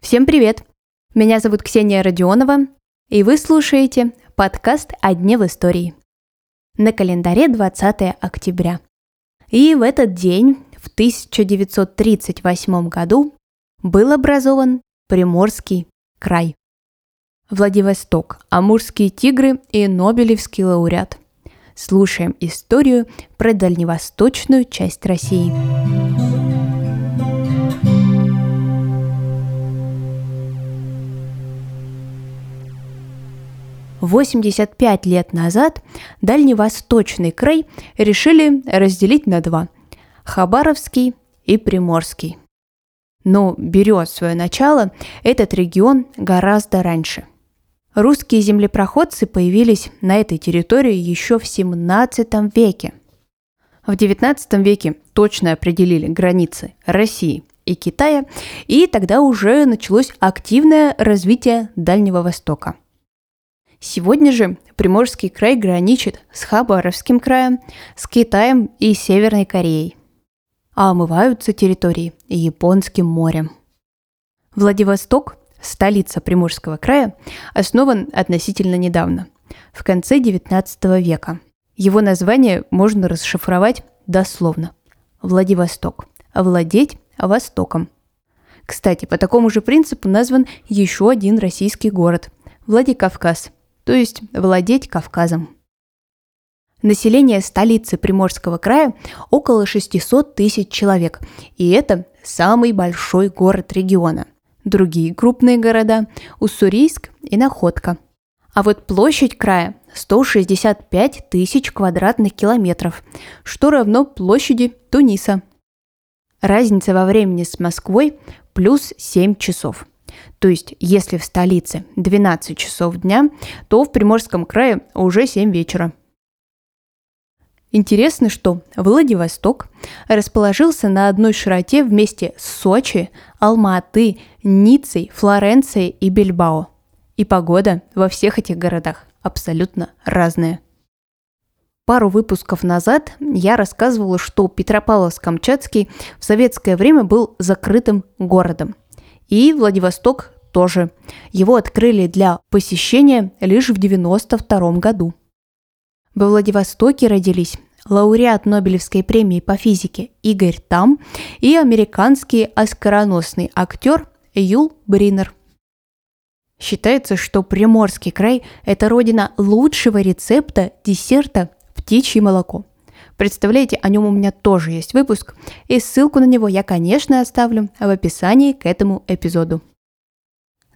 Всем привет! Меня зовут Ксения Родионова, и вы слушаете подкаст «О дне в истории». На календаре 20 октября. И в этот день, в 1938 году, был образован Приморский край. Владивосток, Амурские тигры и Нобелевский лауреат. Слушаем историю про дальневосточную часть России. 85 лет назад Дальневосточный край решили разделить на два – Хабаровский и Приморский. Но берет свое начало этот регион гораздо раньше. Русские землепроходцы появились на этой территории еще в 17 веке. В 19 веке точно определили границы России и Китая, и тогда уже началось активное развитие Дальнего Востока – Сегодня же Приморский край граничит с Хабаровским краем, с Китаем и Северной Кореей. А омываются территории Японским морем. Владивосток, столица Приморского края, основан относительно недавно, в конце XIX века. Его название можно расшифровать дословно. Владивосток. Владеть Востоком. Кстати, по такому же принципу назван еще один российский город – Владикавказ – то есть владеть Кавказом. Население столицы Приморского края около 600 тысяч человек, и это самый большой город региона. Другие крупные города – Уссурийск и Находка. А вот площадь края – 165 тысяч квадратных километров, что равно площади Туниса. Разница во времени с Москвой – плюс 7 часов. То есть, если в столице 12 часов дня, то в Приморском крае уже 7 вечера. Интересно, что Владивосток расположился на одной широте вместе с Сочи, Алма-Аты, Ницей, Флоренцией и Бильбао. И погода во всех этих городах абсолютно разная. Пару выпусков назад я рассказывала, что Петропавловск-Камчатский в советское время был закрытым городом. И Владивосток тоже. Его открыли для посещения лишь в 1992 году. Во Владивостоке родились лауреат Нобелевской премии по физике Игорь Там и американский оскароносный актер Юл Бринер. Считается, что Приморский край – это родина лучшего рецепта десерта «Птичье молоко». Представляете, о нем у меня тоже есть выпуск, и ссылку на него я, конечно, оставлю в описании к этому эпизоду.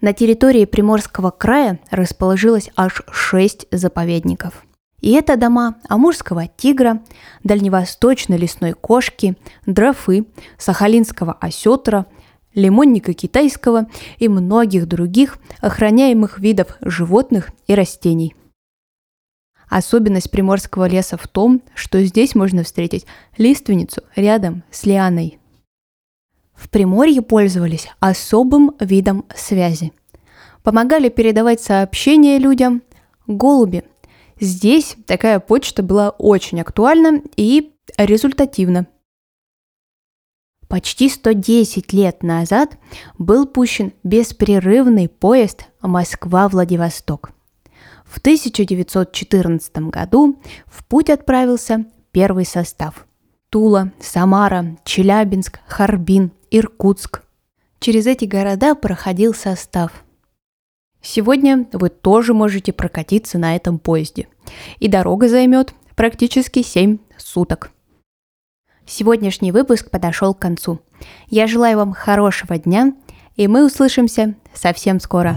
На территории Приморского края расположилось аж шесть заповедников. И это дома Амурского тигра, Дальневосточной лесной кошки, дрофы, Сахалинского осетра, лимонника китайского и многих других охраняемых видов животных и растений – Особенность приморского леса в том, что здесь можно встретить лиственницу рядом с лианой. В Приморье пользовались особым видом связи. Помогали передавать сообщения людям голуби. Здесь такая почта была очень актуальна и результативна. Почти 110 лет назад был пущен беспрерывный поезд Москва-Владивосток. В 1914 году в путь отправился первый состав. Тула, Самара, Челябинск, Харбин, Иркутск. Через эти города проходил состав. Сегодня вы тоже можете прокатиться на этом поезде. И дорога займет практически 7 суток. Сегодняшний выпуск подошел к концу. Я желаю вам хорошего дня, и мы услышимся совсем скоро.